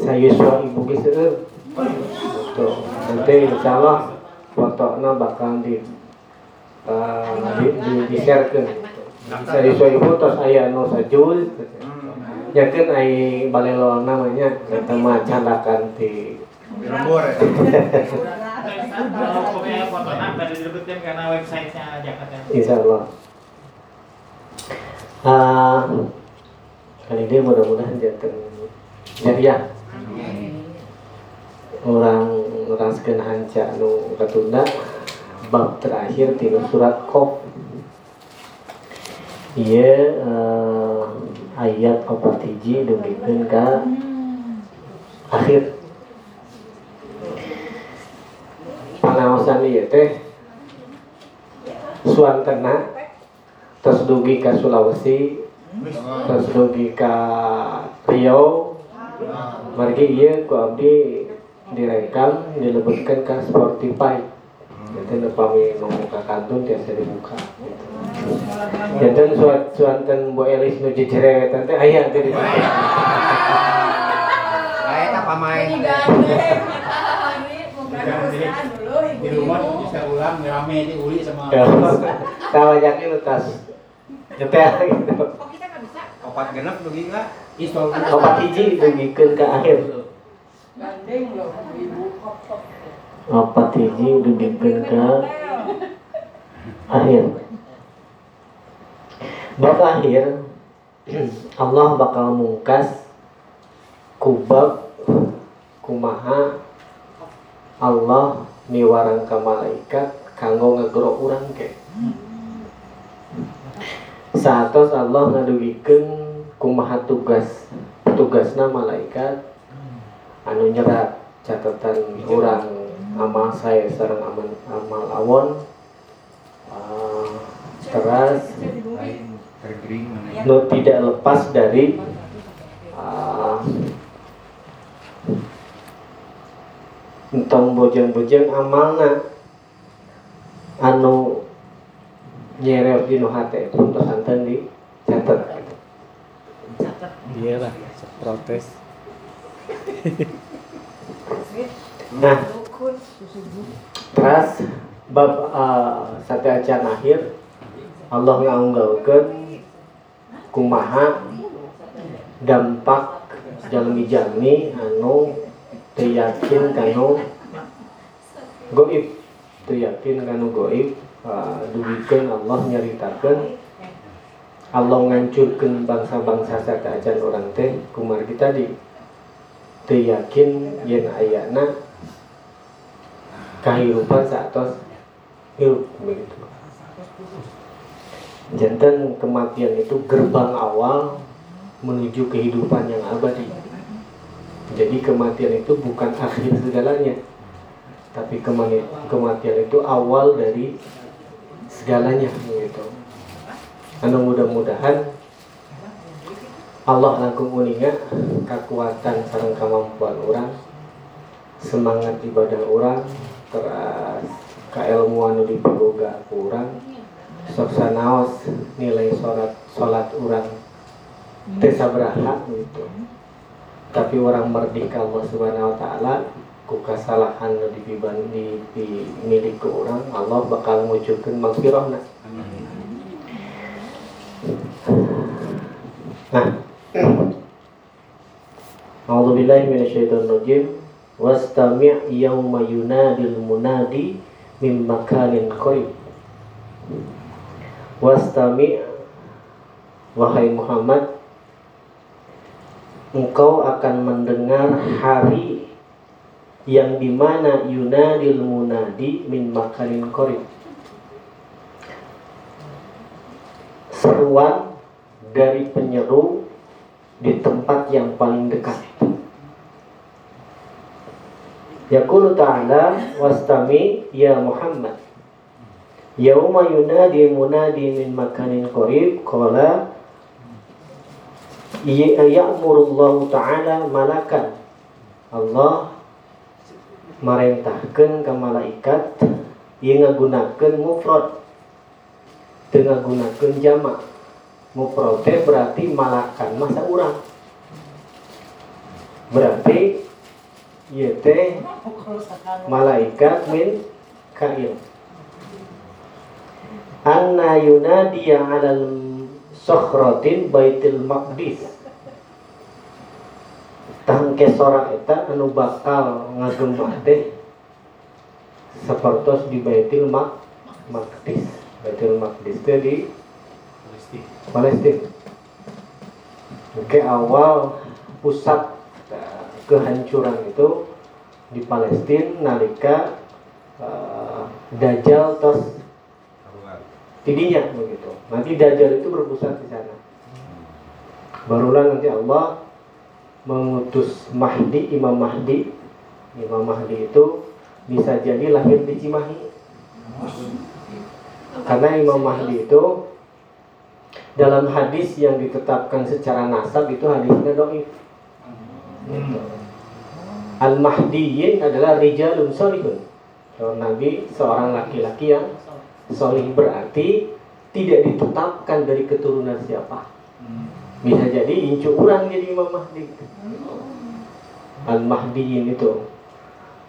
saya suami ibu kisah Tuh, nanti insya Allah fotonya bakal di uh, di, di, di share ke. Saya suami ibu terus ayah no sajul. Yakin ay balelo namanya kita mah candakan di Lembur ya. Kalau pokoknya karena websitenya Jakarta. insya Allah. Uh, kali ini mudah-mudahan jangan jariah orang orang sekian hanca nu katunda bab terakhir di surat Qaf. Iya eh, ayat opat hiji demikian ke akhir. Pengawasan iya teh suantena terus dugi ke Sulawesi terus dugi ke Riau margi iya ku abdi direkam dilebutkan ke Spotify. Jadi ngomong ke kantun tiasa dibuka. Jadi suat suanten Bu Elis nu jejerewetan teh aya teh di Kayak apa main? Di rumah bisa ulang rame di uli sama. kawajaknya nu tas. Nyetel gitu Opat genep dugi enggak? Istol opat hiji dugikeun ke akhir. Opat hiji dugikeun ke akhir. Bab akhir Allah bakal mungkas kubab kumaha Allah miwarang ka malaikat kanggo ngegero urang ke. Saatos Allah ngadugikeun kumaha tugas tugasna malaikat anu nyerat catatan urang amal saya sareng amal, amal awon. Uh, teras. Nu tidak lepas dari uh, entong bojeng-bojeng amalna. Anu nyereos di nu hate pun terus anten di catat. Iya lah, protes. Nah, terus bab uh, sate acan akhir. Allah ngaunggalkeun kumaha dampak jalmi-jalmi anu teu yakin kanu goib. Teu yakin kanu goib uh, Allah nyaritakeun Allah ngancurkeun bangsa-bangsa sate acan orang teh. Kumargi tadi teu yakin yen ayana kahirupan saatos hirup begitu. Jantan kematian itu gerbang awal menuju kehidupan yang abadi. Jadi kematian itu bukan akhir segalanya tapi kematian itu awal dari segalanya gitu anu mudah-mudahan Allah langkung uninga kekuatan sarang kemampuan orang semangat ibadah orang terus keilmuan nu dipiboga ku urang sok sanaos nilai salat salat urang teu sabaraha gitu. Tapi orang merdeka Allah Subhanahu wa taala ku kasalahan nu dipiban di, dimiliki ku urang Allah bakal ngujukeun magfirahna A'udzu billahi minasyaitonir rajim wastami' yauma yunadil munadi min makanin qarib wastami' wahai Muhammad engkau akan mendengar hari yang di mana yunadil munadi min makanin qarib seruan dari penyeru di tempat yang paling dekat. Yaqulu ta'ala wastami ya Muhammad. Yauma yunadi munadi min makanin qarib qala ya- ya'murullahu ta'ala malakan. Allah merintahkan ke malaikat yang ngagunakeun mufrad. Teu ngagunakeun jamak mufrad teh berarti malakan masa urang. Berarti ieu teh malaikat min kail anna yunadiya alal sokhrotin baitil maqdis. Tangke sora eta anu bakal ngagema teh sapertos di baitil mak maqdis. Baitil maqdis teh di Palestina Oke awal pusat eh, kehancuran itu di Palestina nalika eh, Dajjal tos tidinya begitu. Nanti Dajjal itu berpusat di sana. Barulah nanti Allah mengutus Mahdi, Imam Mahdi. Imam Mahdi itu bisa jadi lahir di Cimahi. Karena Imam Mahdi itu dalam hadis yang ditetapkan secara nasab itu hadisnya doif. Gitu. Al-Mahdiyin adalah rijalun solihun. Kalau Nabi seorang laki-laki yang solih berarti tidak ditetapkan dari keturunan siapa. Bisa jadi incu orang jadi Imam Mahdi. Al-Mahdiyin itu.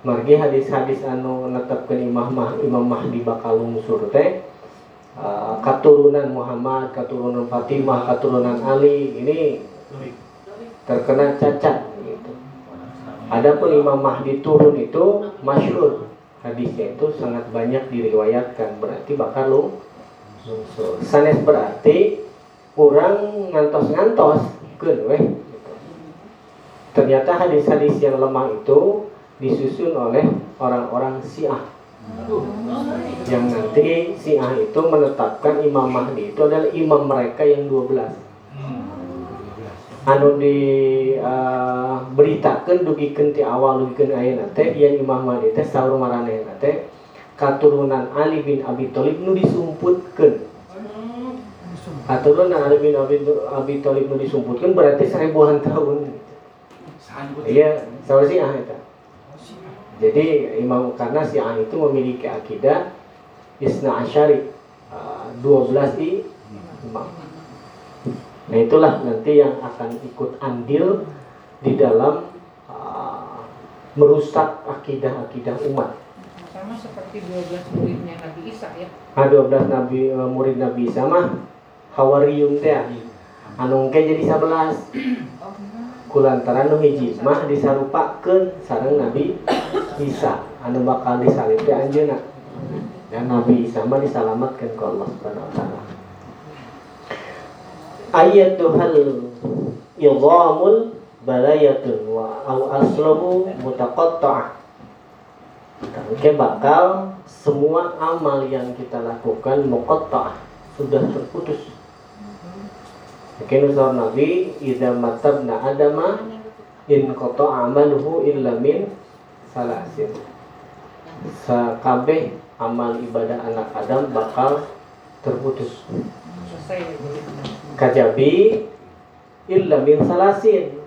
Margi hadis-hadis anu netepkeun Imam Mah Imam Mahdi bakal lungsur teh uh, keturunan Muhammad, keturunan Fatimah, keturunan Ali ini terkena cacat gitu. Adapun Imam Mahdi turun itu masyhur hadisnya itu sangat banyak diriwayatkan berarti bakal lu. Sanes berarti orang ngantos-ngantos keun weh gitu. Ternyata hadis-hadis yang lemah itu disusun oleh orang-orang Syiah yang nanti Syiah itu menetapkan Imam Mahdi itu adalah imam mereka yang 12 anu di uh, beritakan dugikeun ti awal dugikeun ayeuna teh yang Imam Mahdi teh saur maranehna teh katurunan Ali bin Abi Thalib nu disumputkeun. Katurunan Ali bin Abi, Abi Thalib nu disumputkeun berarti seribuan tahun. Iya saur Syiah eta jadi Imam karena Syiah itu memiliki akidah Isna Asyari uh, 12 i imam. Nah itulah nanti yang akan ikut andil di dalam uh, merusak akidah-akidah umat. sama seperti 12 muridnya Nabi Isa ya Nah 12 nabi uh, murid Nabi Isa mah Hawariyun teh anu engke jadi 11 kulantaran hiji mah disarupakeun sareng Nabi Isa. Anu bakal disalib teh anjeunna. Dan Nabi Isa mah disalamatkeun ku Allah Subhanahu wa taala. Ayatuhal idhamul balayatun wa au asluhu mutaqatta'ah Oke bakal semua amal yang kita lakukan muqatta'ah sudah terputus Oke nusar Nabi Idza matabna adama In koto amaluhu illa min Salasin. Sakabeh amal ibadah anak Adam bakal terputus. Kajabi Illa min salasin.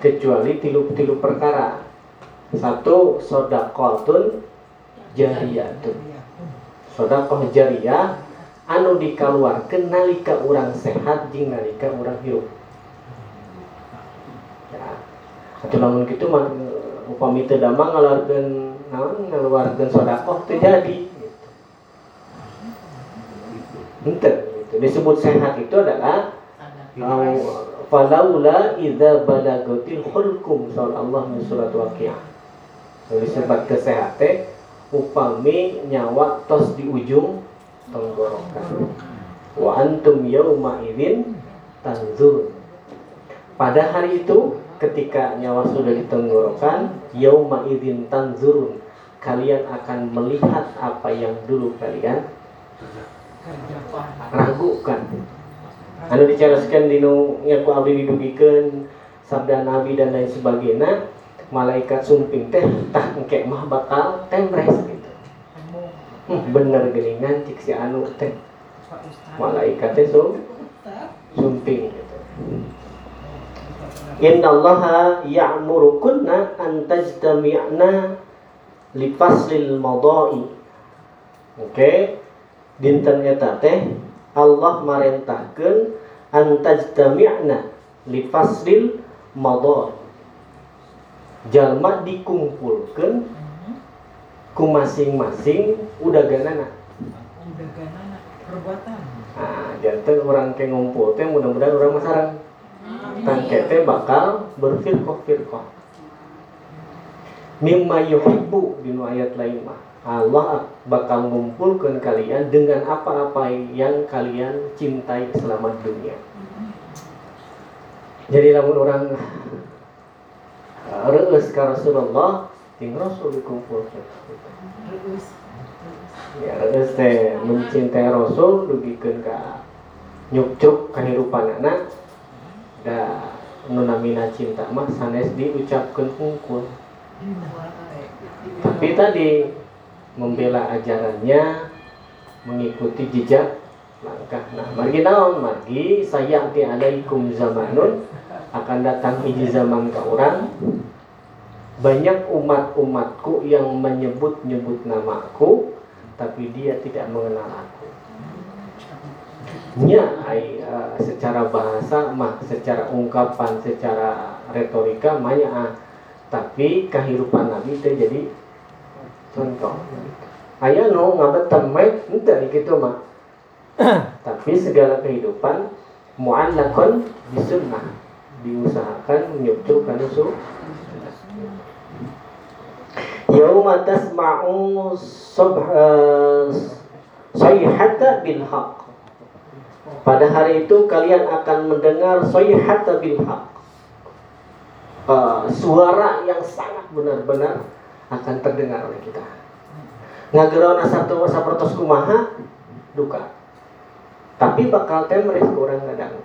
Kecuali tilu-tilu perkara. Satu Sodakotun Jariyatun Sodakoh jariyah anu dikaluarkeun nalika urang sehat jeung nalika urang hirup. Ya. Atuh lamun kitu mah upami teu damang ngaluarkeun naon ngaluarkeun sedekah teu jadi gitu. Gitu. Disebut sehat itu adalah au falaula idza hulkum soal Allah min surat waqiah. Disebut kesehatan upami nyawa tos di ujung tenggorokan. Wa antum yauma idzin tanzurun. Pada hari itu ketika nyawa sudah di tenggorokan yauma idzin tanzurun kalian akan melihat apa yang dulu kalian ragukan. Anu diceraskan di nu ngaku abdi didugikeun sabda nabi dan lain sebagainya malaikat sumping teh tah engke mah bakal temres bener geningan cik si anu teh malaikat teh sum sumping gitu Innallaha ya'murukunna an tajtami'na li faslil madai. Oke. Dinten eta teh Allah marentahkeun an tajtami'na li faslil madai. Jalma dikumpulkeun ku masing-masing udah ganana. Udah ganana perbuatan. Nah, jantan orang ke ngumpul teh mudah-mudahan orang masarang. Tangke teh bakal berfirqah-firqah. Mimma yuhibbu di ayat lain mah. Allah bakal ngumpulkan kalian dengan apa-apa yang kalian cintai selama dunia. Jadi lamun orang uh, reus ka Rasulullah, ting Rasul dikumpulkan. Terus Ya reus teh mencintai Rasul dugikeun ka nyukcuk kehidupan anak da nu namina cinta mah sanes diucapkeun hungkul. Tapi tadi membela ajarannya, mengikuti jejak langkah. Nah, margi naon? Margi sayati alaikum zamanun akan datang hiji zaman ke orang banyak umat-umatku yang menyebut-nyebut namaku tapi dia tidak mengenal aku. Nya secara bahasa mah, secara ungkapan, secara retorika manya ah. Tapi kehidupan Nabi teh jadi contoh. Aya nu ngabetem we henteu kitu mah. Tapi segala kehidupan mu'allaqun bisunnah diusahakan menyucuk kana su Yauma tasma'u eh, sayhata bil haqq pada hari itu kalian akan mendengar sayhata bil haq. Uh, suara yang sangat benar-benar akan terdengar oleh kita. Ngageron satu sapertos kumaha duka. Tapi bakal temres ku urang kadang.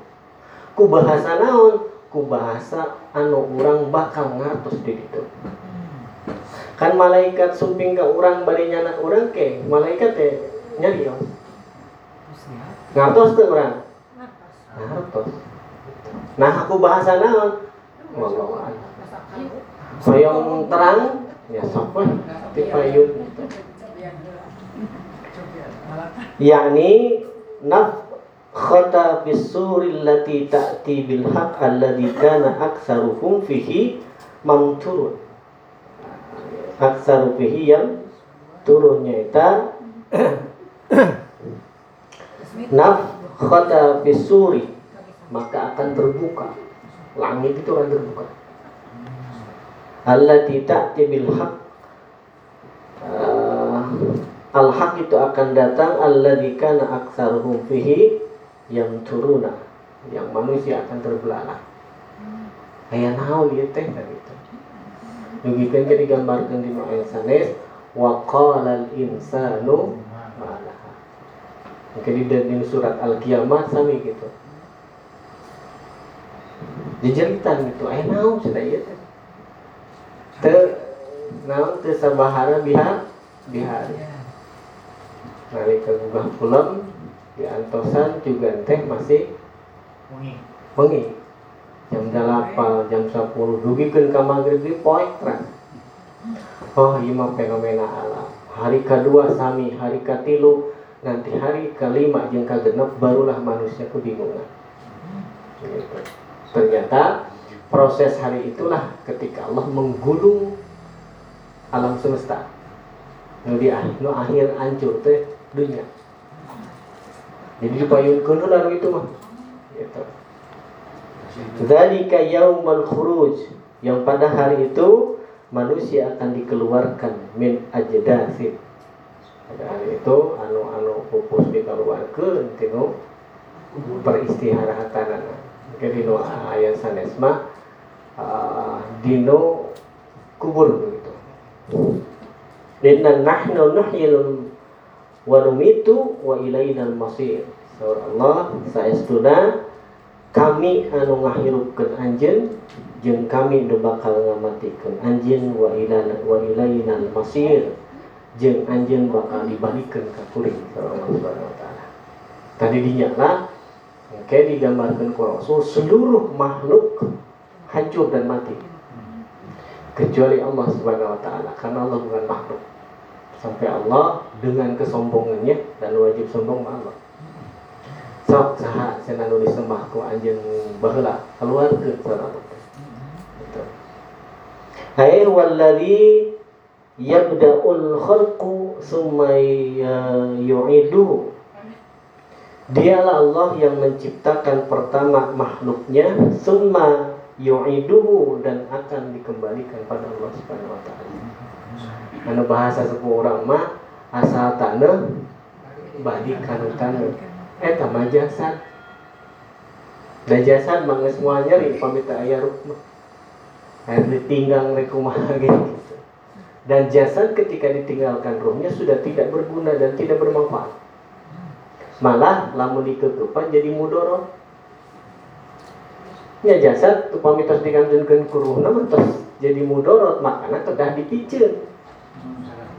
Ku bahasa naon? Ku bahasa anu urang bakal ngartos di ditu. Kan malaikat sumping ka urang bari nyana urang ke, malaikat teh nyarios. Ngartos tuh orang? Ngartos. Nah aku bahasa naon? Wallahu a'lam. Soyong terang, ya sok we ti payun. Yakni naf khata bisuri allati ta'ti bil haq alladhi kana aktsaruhum fihi mamturun. Aktsaru fihi yang turunnya itu. Nafkhata fisuri maka akan terbuka. Langit itu akan terbuka. Allati ta'ti bil haq uh, al haq itu akan datang. Alladzi kana aktsaruhum fihi yang turuna yang manusia akan terbelalak aya naon ieu teh kan itu dugikeun ke digambarkeun di ayat sanes wa qala al insanu ma laha Mungkin di, di surat Al-Qiyamah sami gitu. Dijeritan gitu, eh naon sudah iya teh. Te naon teu sabahara biha bihari. Nalika gugah pulang di antosan juga teh masih Wengi. wengi. Jam 8, jam 10 dugikeun ka magrib di poek terang. Oh, ieu mah fenomena alam. Hari kedua sami, hari katilu nanti hari kelima yang kagenep barulah manusia kebingungan gitu. ternyata proses hari itulah ketika Allah menggulung alam semesta nu di akhir hancur teh dunia jadi dipayunkeun lalu itu mah gitu. Dzalika yaumul khuruj. Yang pada hari itu manusia akan dikeluarkan min ajdasin. Pada hari itu anu anu pupus dikeluarkan tino peristiharatan mungkin dino ayat sanes mah uh, dino kubur begitu Inna nahnu nuhyil wa numitu wa ilainal masir. Surah Allah saestuna kami anu ngahirupkeun anjeun jeung kami nu bakal ngamatikeun anjeun wa ilana wa ilainal masir. Jeung anjeun bakal dibalikeun ka kuring sareng Allah Subhanahu wa taala. Tadi dinyala oke digambarkan ku Rasul seluruh makhluk hancur dan mati. Kecuali Allah Subhanahu wa taala karena Allah bukan makhluk sampai Allah dengan kesombongannya dan wajib sombong Allah sok saha cenah nu disembah ku anjeun baheula keluarkeun sareng Gitu. Hai walladzi yabda'ul khalqu summa yu'iduhu Dialah Allah yang menciptakan pertama makhluknya summa yu'iduhu dan akan dikembalikan pada Allah Subhanahu wa taala. Anu bahasa sepuh urang mah asal tanah balik kana tanah. Eta mah jasad. Da jasad geus moal nyeri pamit aya ruh mah. Air ditinggang rek kumaha gitu. Dan jasad ketika ditinggalkan ruhnya sudah tidak berguna dan tidak bermanfaat. Malah lamun dikekepan jadi mudorot. Ya jasad tu pamitos dikantunkeun ku ruhna tos jadi mudorot makana tedah dipiceun.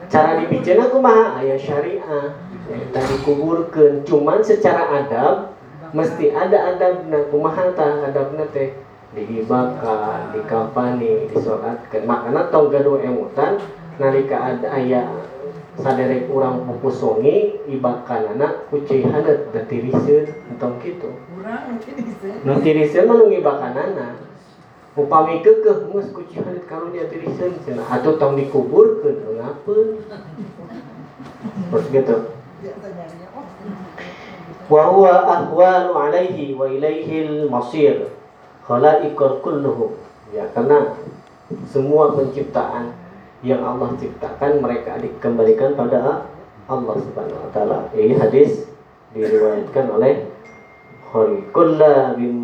Cara dipiceun aku mah aya syariah. Eta dikuburkeun cuman secara adab mesti ada adabna kumaha tah adabna teh dibakar, dikampani, disolatkeun. Makana tong gaduh emutan nalika ada aya saderek urang pupus songi ibakanana ku cai hanet da tiriseun entong kitu. Nu tiriseun mah nu ngibakanana. Upami keukeuh geus ku cai hanet karunya tiriseun cenah atuh tong dikuburkeun ngapeun. Terus gitu. Wa huwa ahwanu alaihi wa ilaihil masir. Khalaiqul kulluhum. Ya, karena semua penciptaan yang Allah ciptakan mereka dikembalikan pada Allah Subhanahu wa taala. Ini hadis diriwayatkan oleh Khariqullah bin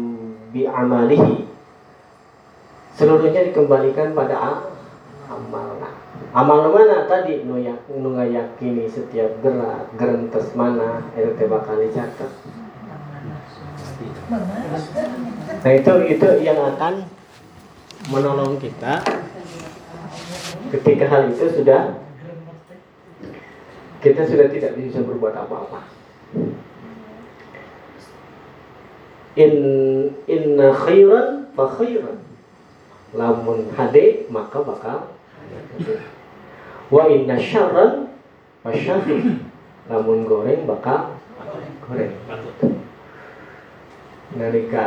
bi amalihi. Seluruhnya dikembalikan pada amalna. Amal mana tadi nu yak nu ngayakini setiap gerak gerentes mana teh bakal dicatat. Nah itu itu yang akan menolong kita ketika hal itu sudah kita sudah tidak bisa berbuat apa-apa. In inna khairan fa khairan. Lamun hade maka bakal. Wa inna syarran fa syarri. Lamun goreng bakal goreng. Nalika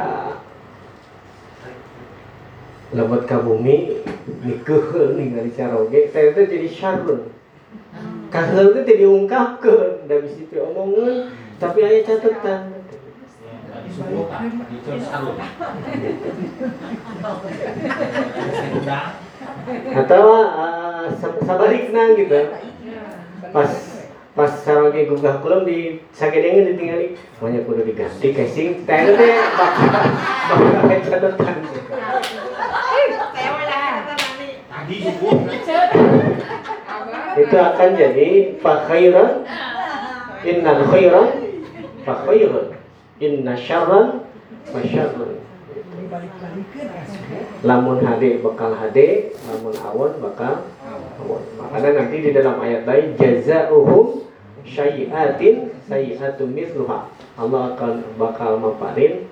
lemot ka bumi nikeuheul ningali caroge teh teh jadi syarrun kaheul teh teh diungkapkeun da bisi teh omongeun atau uh, sabalikna gitu. Pas pas saroge gugah kulum di sagedengeun ditinggali pokoknya kudu diganti casing teh teh bakal bakal Tadi subuh. itu akan jadi fakhairan innal khairan inna syarran fasyarran lamun hade bakal hade lamun awon bakal awon. Makanya nanti di dalam ayat lain jazaohum syai'atin syai'atun mithluha. Allah akan bakal maparin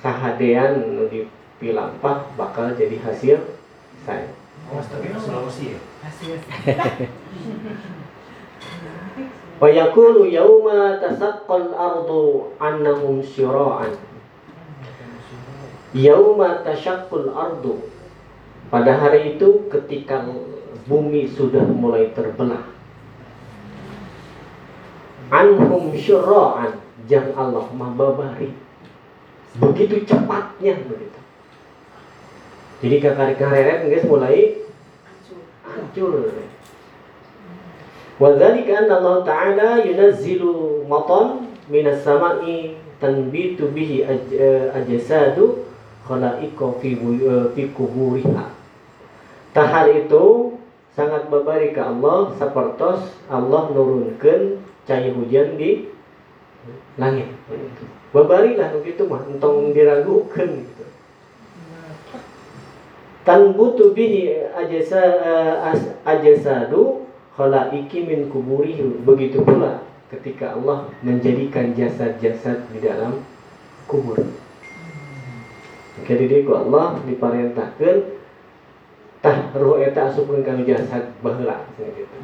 kahadean nu dipilampah bakal jadi hasil saya. Awas tapi Sulawesi ya. Wa yakunu yauma tasaqqal ardu annahum syura'an. Yauma tasyaqqul ardu. Pada hari itu ketika bumi sudah mulai terbelah. Anhum syura'an. Jam Allah mababari. Begitu cepatnya begitu. Jadi kakak-kakak guys mulai hancur. hancur. Wadzalika anna Allah Ta'ala yunazzilu matan minas sama'i tanbitu bihi ajasadu eh, khala'iqa fi eh, fi kuburiha. Tahal itu sangat berbari ke Allah sapertos Allah nurunkan cahaya hujan di langit. Babarilah begitu mah entong diragukan gitu. Tanbutu bihi ajasadu eh, khalaiki min kuburihi begitu pula ketika Allah menjadikan jasad-jasad di dalam kubur. Jadi dia Allah diparentahkeun tah ruh eta asupkeun kana jasad baheula gitu.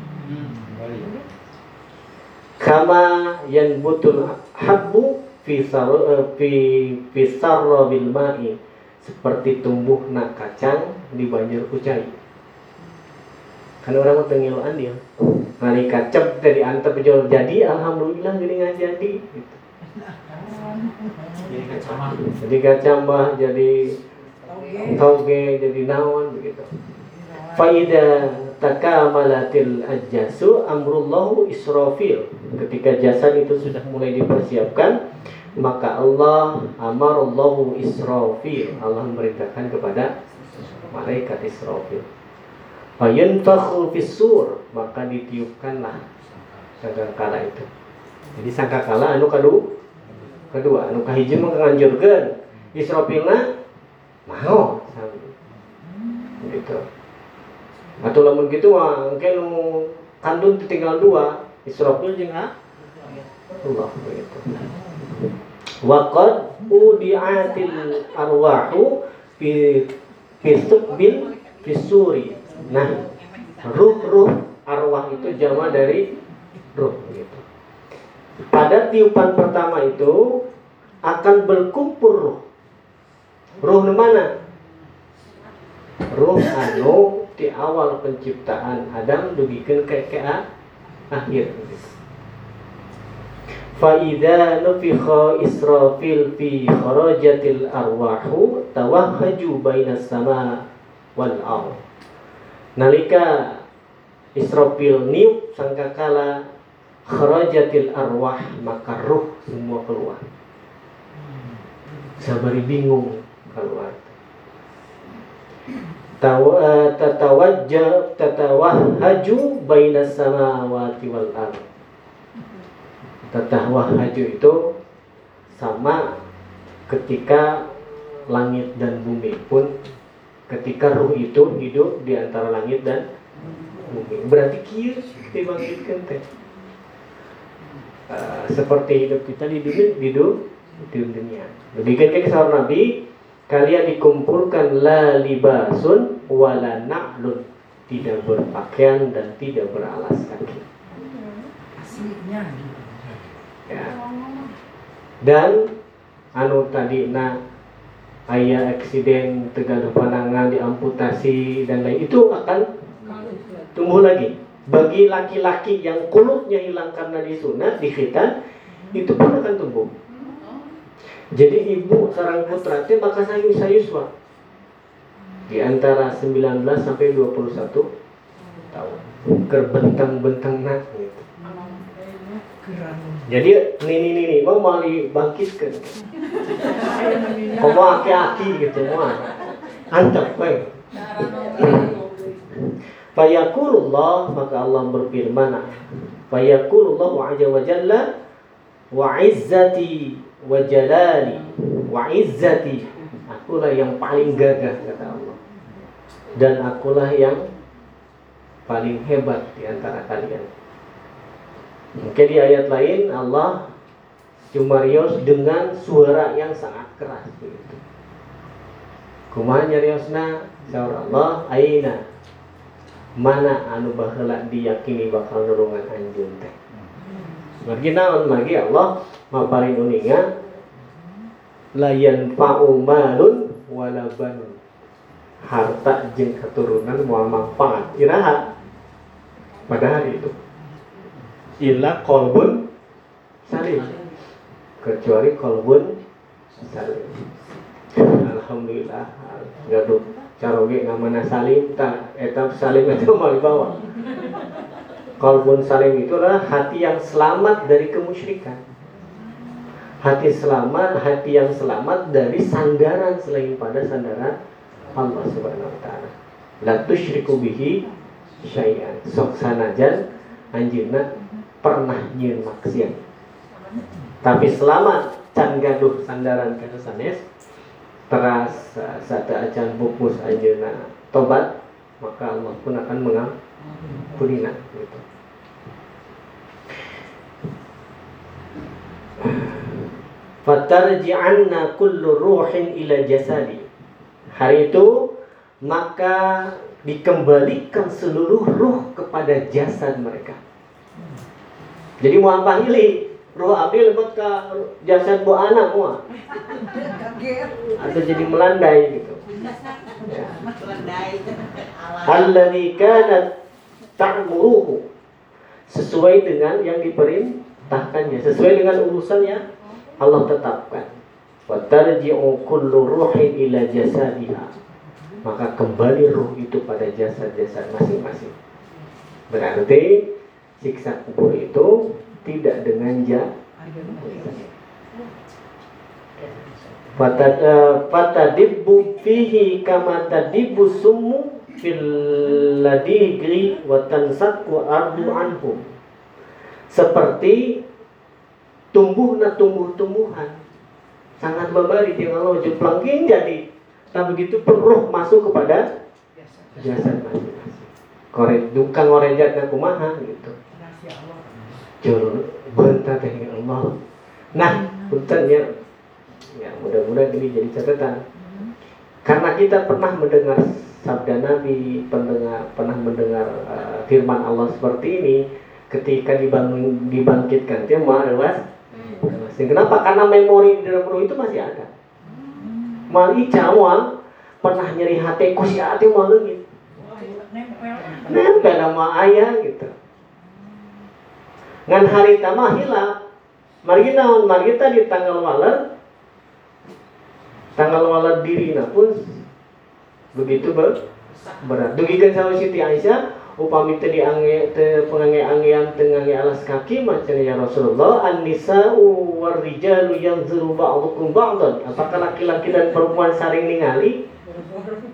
kama yanbutul habbu fi eh, fi fi sarrabil ma'i. Seperti tumbuhna kacang di banjir kucai kan orang mah tengiluan dia. Hari kacep dari antep jual jadi alhamdulillah gini nggak jadi gitu. Jadi kacamah. jadi jadi toge jadi naon begitu faida takamalatil ajasu amrullahu israfil. Ketika jasad itu sudah mulai dipersiapkan maka Allah amarallahu israfil. Allah memerintahkan kepada malaikat israfil fayunfakhu fissur. Maka ditiupkanlah sangkakala itu. Jadi sangkakala anu kadu kedua anu kahiji mah nganjurkeun. Israfilna mau. Gitu. Atau lamun gitu mah engke nu kandun tinggal dua. Israfil jeung ah Allah begitu waqad udiatil arwahu fi fi fisuri nah ruh-ruh arwah itu jama dari ruh gitu. Pada tiupan pertama itu akan berkumpul ruh. Ruh mana? Ruh anu di awal penciptaan. Adam dugikeun ke ke akhir Faida nufikha Israfil fi kharajatil arwahu tawahhaju bainas sama wal ard. Nalika Israfil niup sangkakala kharajatil arwah maka ruh semua keluar. Sabari bingung keluar. Tawa- tatawajja tatawahhaju bainas samawati wal ard. Tatawahhaju itu sama ketika langit dan bumi pun ketika ruh itu hidup di antara langit dan bumi. Berarti kieu dibangkitkan teh. Eh, seperti hidup kita di dunia di, du- di dunia. Demikian kayak kisah Nabi, kalian dikumpulkan la libasun wala na'lun tidak berpakaian dan tidak beralas kaki ya. dan anu tadi na ayah eksiden tegaduh panangan diamputasi dan lain itu akan tumbuh lagi. Bagi laki-laki yang kulutnya hilang karena disunat di khitan itu pun akan tumbuh. Jadi ibu sarang putra itu bakal sayus sayuswa di antara 19 sampai 21 tahun. Kerbentang-bentang gitu. Jadi nini nini mau mau dibangkitkan. Kau mau aki-aki gitu mau. Antep baik. Fayakulullah maka Allah berfirman Fayakulullah wa azza wa jalla wa izzati wa jalali wa izzati akulah yang paling gagah kata Allah dan akulah yang paling hebat di antara kalian Oke di ayat lain Allah cuma rios dengan suara yang sangat keras begitu. Kumaha nyariosna? Saur Allah aina? Mana anu baheula diyakini bakal nurungan anjeun teh. Margi naon? Allah maparin uningan layan fa'u malun wala harta jeung keturunan moal manfaat iraha. Pada hari itu illa kolbun salim. Kecuali kolbun salim. Alhamdulillah. Gaduh caroge namanya salim tak etap salim itu mau dibawa. Kolbun salim itu adalah hati yang selamat dari kemusyrikan. Hati selamat hati yang selamat dari sandaran selain pada sandaran Allah subhanahu wa ta'ala. La tusyriku bihi syai'an. Sok sanajan anjeunna pernah nyieun maksiat tapi selama can gaduh sandaran kana sanes teras satu acan pupus ajeuna tobat maka Allah pun akan mengampuni gitu. Fatarji'anna kullu ruhin ila jasadi. Hari itu maka dikembalikan seluruh ruh kepada jasad mereka. Jadi mau apa ini? Ruh ambil buat ke jasad bu anak mau. Atau jadi melandai gitu. Ya. Alladzi kanat ta'muruhu sesuai dengan yang diperintahkannya, sesuai dengan urusannya Allah tetapkan. Maka kembali ruh itu pada jasad-jasad masing-masing. Berarti siksa kubur itu tidak dengan ja Fatadibbu fihi kama tadibbu summu fil ladigri wa tansakku ardu anhum. Seperti tumbuhna tumbuh-tumbuhan. Sangat memberi di Allah jeplangin jadi nah begitu pun roh masuk kepada jasad masing-masing. Korek duka ngorejat dan kumaha gitu jur bentar teh Allah. Nah punten ya. Ya mudah-mudahan ini jadi catatan. Karena kita pernah mendengar sabda Nabi pendengar pernah mendengar uh, firman Allah seperti ini ketika dibangun dibangkitkan dia lewat Kenapa? Karena memori di dalam roh itu masih ada. Mali cawa pernah nyeri hati kusi hati mau lagi. Nempel. Nama ayah gitu. Ngan hari tama hilang. Mari naon, mari kita di tanggal waler tanggal waler diri pun begitu ber berat. Dugikan sama Siti Aisyah, upami tadi angge te pengange anggean tengange alas kaki macam ya Rasulullah an nisa'u war rijalu yanzuru ba'dukum ba'dan apakah laki-laki dan perempuan saling ningali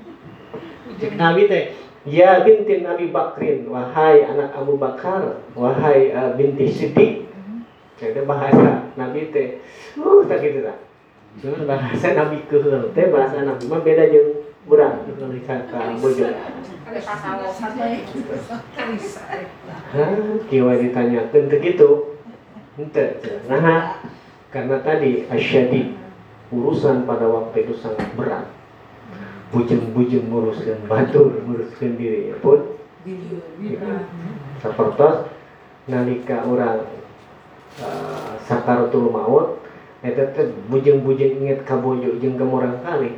Nabi teh Ya binti Nabi Bakrin, wahai anak Abu Bakar, wahai uh, binti Siddiq. Jadi bahasa Nabi teh, uh tak gitu tak. Cuma bahasa Nabi kehel teh bahasa Nabi mah beda jeung urang kalau ka bojo. Hah, kiwa ditanya tentu gitu. Ente, nah karena tadi asyadi urusan pada waktu itu sangat berat. Bujeng-bujeng nguruskan batur, nguruskan diri pun. Seperti nalika orang uh, sakaratul maut eta teh bujeng-bujeng inget kabojo jeung orang kali.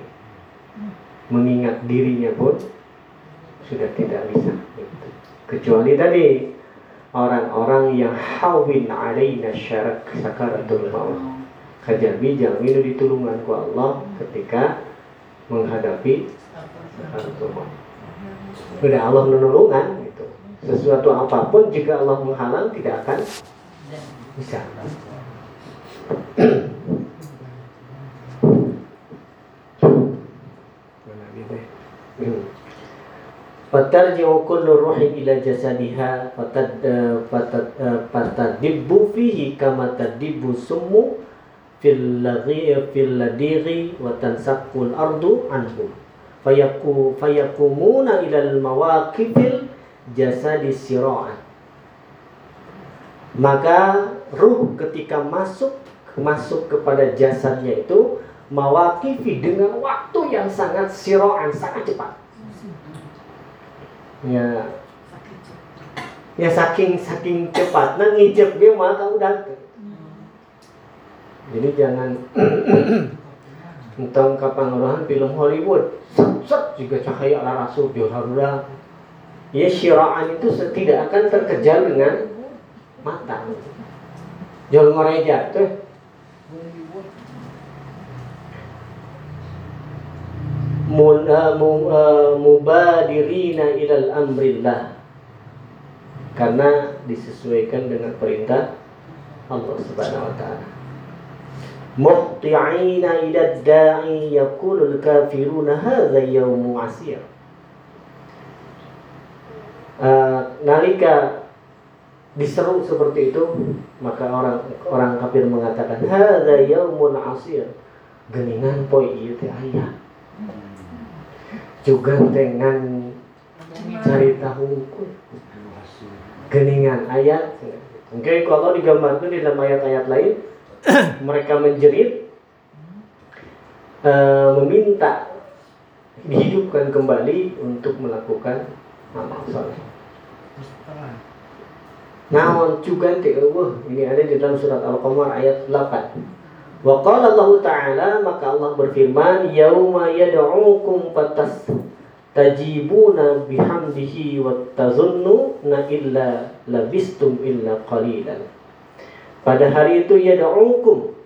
Mengingat dirinya pun sudah tidak bisa gitu. kecuali tadi orang-orang yang hawin alaina syarak sakaratul maut. Kajabi jamin ditulungan ku Allah ketika menghadapi maut sudah Allah. Menulungan gitu. Sesuatu apa pun jika Allah menghalang tidak akan bisa. Fatarji'u kullu ruhin ila jasadiha fatad fatad fatadibbu fihi kama tadibbu summu fil ladiri wa tansaqqul ardu anhu. Fayaku fayakumuna ila al mawaqifil jasadi sira'an. Maka ruh ketika masuk masuk kepada jasadnya itu mawakifi dengan waktu yang sangat siroan sangat cepat. Ya. Ya saking saking cepat. Nah ngijep dia maka udah jadi jangan tentang kapan film Hollywood. Set juga cahaya ala rasul joharura ya syiraan itu tidak akan terkejar dengan mata. Jual ngoreja tuh. Mubadirina ilal amrillah. Karena disesuaikan dengan perintah Allah Subhanahu wa taala muhti'ina ila da'i yaqulul kafiruna hadza yawmu asir uh, nalika diseru seperti itu maka orang orang kafir mengatakan hadza yaumun asir. Geningan poe ieu teh aya juga dengan cerita hukum. Geningan ayat. Oke kalau digambarkan di dalam ayat-ayat lain mereka menjerit eh, meminta dihidupkan kembali untuk melakukan amal soleh Naon juga eueuh ini ada di dalam surat Al-Qamar ayat 8. Wa qala Allah Ta'ala maka Allah berfirman yauma yad'ukum fatas tajibuna bihamdihi wa tazunnuna illa labistum illa qalilan. Pada hari itu yad'ukum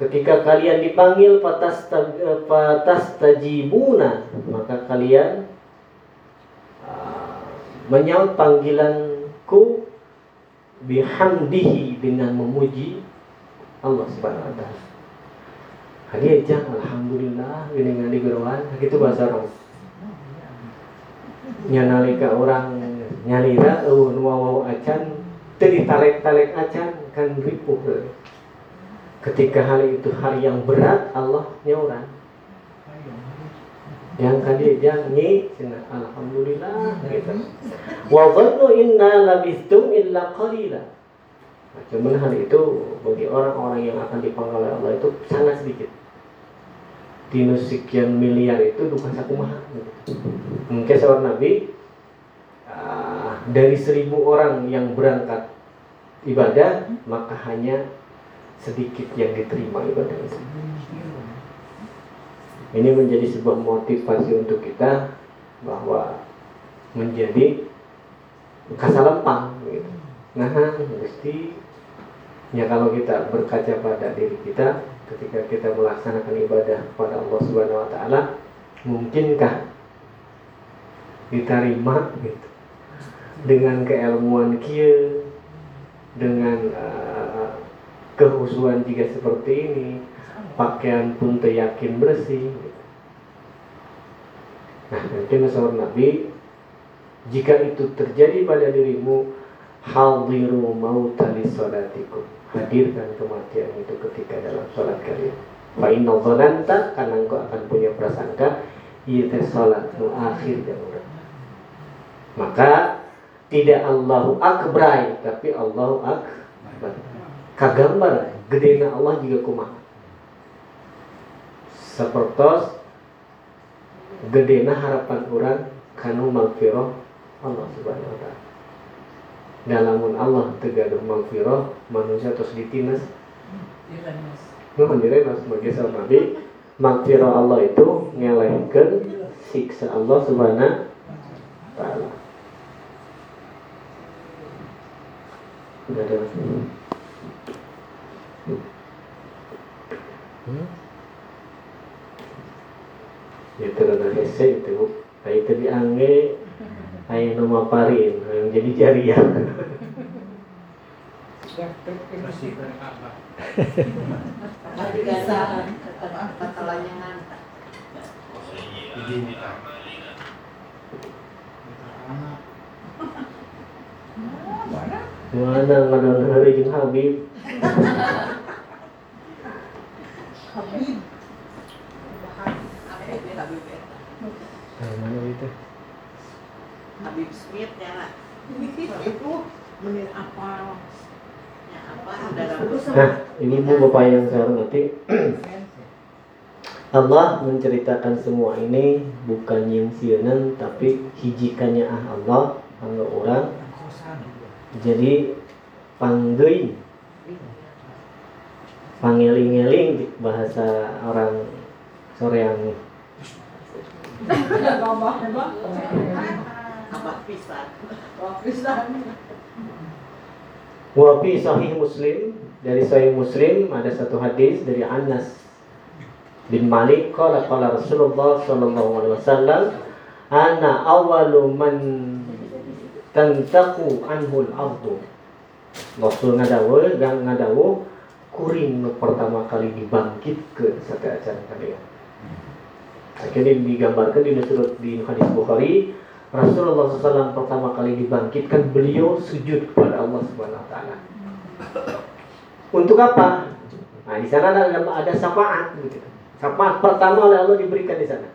ketika kalian dipanggil fatas fatas tajibuna maka kalian uh, menyaut panggilanku bihamdihi dengan memuji Allah Subhanahu wa taala. Hadi alhamdulillah gini ngadi geroan bahasa orang. Nya nalika orang nyalira eueuh nu wawaw acan teu ditalek-talek acan kan ripuh. Ketika hari itu hari yang berat Allah nyauran. Yang yang nyi cenah alhamdulillah gitu. Wa dhannu inna labistum illa qalila. Nah, cuman hal itu bagi orang-orang yang akan dipanggil oleh Allah itu sangat sedikit. Dino sekian miliar itu duka sakumaha. Gitu. Mungkin seorang Nabi ah, dari seribu orang yang berangkat ibadah maka hanya sedikit yang diterima ibadahnya. Ini menjadi sebuah motivasi untuk kita bahwa menjadi kasalempang gitu. Nah, mesti ya kalau kita berkaca pada diri kita ketika kita melaksanakan ibadah kepada Allah Subhanahu wa taala, mungkinkah diterima gitu. Dengan keilmuan kia dengan uh, kehusuan jika seperti ini, pakaian pun teryakin bersih. Nah, nanti masalah Nabi jika itu terjadi pada dirimu hadiru mautali salatikum hadirkan kematian itu ketika dalam sholat kalian. Fa inna karena engkau akan punya prasangka ieu teh nu akhir dan urang maka tidak Allahu akbar tapi Allahu akbar kagambar gedena Allah juga kumaha sapertos gedena harapan urang kanu magfirah Allah Subhanahu wa taala. Dalamun Allah tegaduh magfirah manusia terus ditinas. Nuhun direnas sebagai seorang nabi magfirah Allah itu ngelehkeun siksa Allah Subhanahu wa taala. Udah ada Mas? Hmm? Terus ada hese itu. Ayo tadi angge Ayo nama parin yang jadi jariah. Tadi kata kata lanyangan. Mana ngadon hari jeung Habib. Habib. Habib Habib Nah, mana itu? Habib Smith ya nak. Itu menit apa? Ya apa? Nah, ini bu bapak yang saya hormati. Allah menceritakan semua ini bukan yang sieunan tapi hijikannya ah Allah angga orang jadi panggeuing pangeling-eling bahasa orang soreang. Wafi Sahih Muslim. Dari Sahih Muslim ada satu hadis dari Anas bin Malik. Qala qala Rasulullah sallallahu alaihi wasallam ana awwalu man tantaqu anhul ardu Rasul ngadawu gang ngadawu kuring pertama kali dibangkit ke acara kalian akhirnya digambarkan di surat di hadis Bukhari Rasulullah SAW pertama kali dibangkitkan beliau sujud kepada Allah Subhanahu Wa Taala. Untuk apa? Nah, di sana ada ada syafaat gitu. Syafaat pertama oleh Allah diberikan di sana.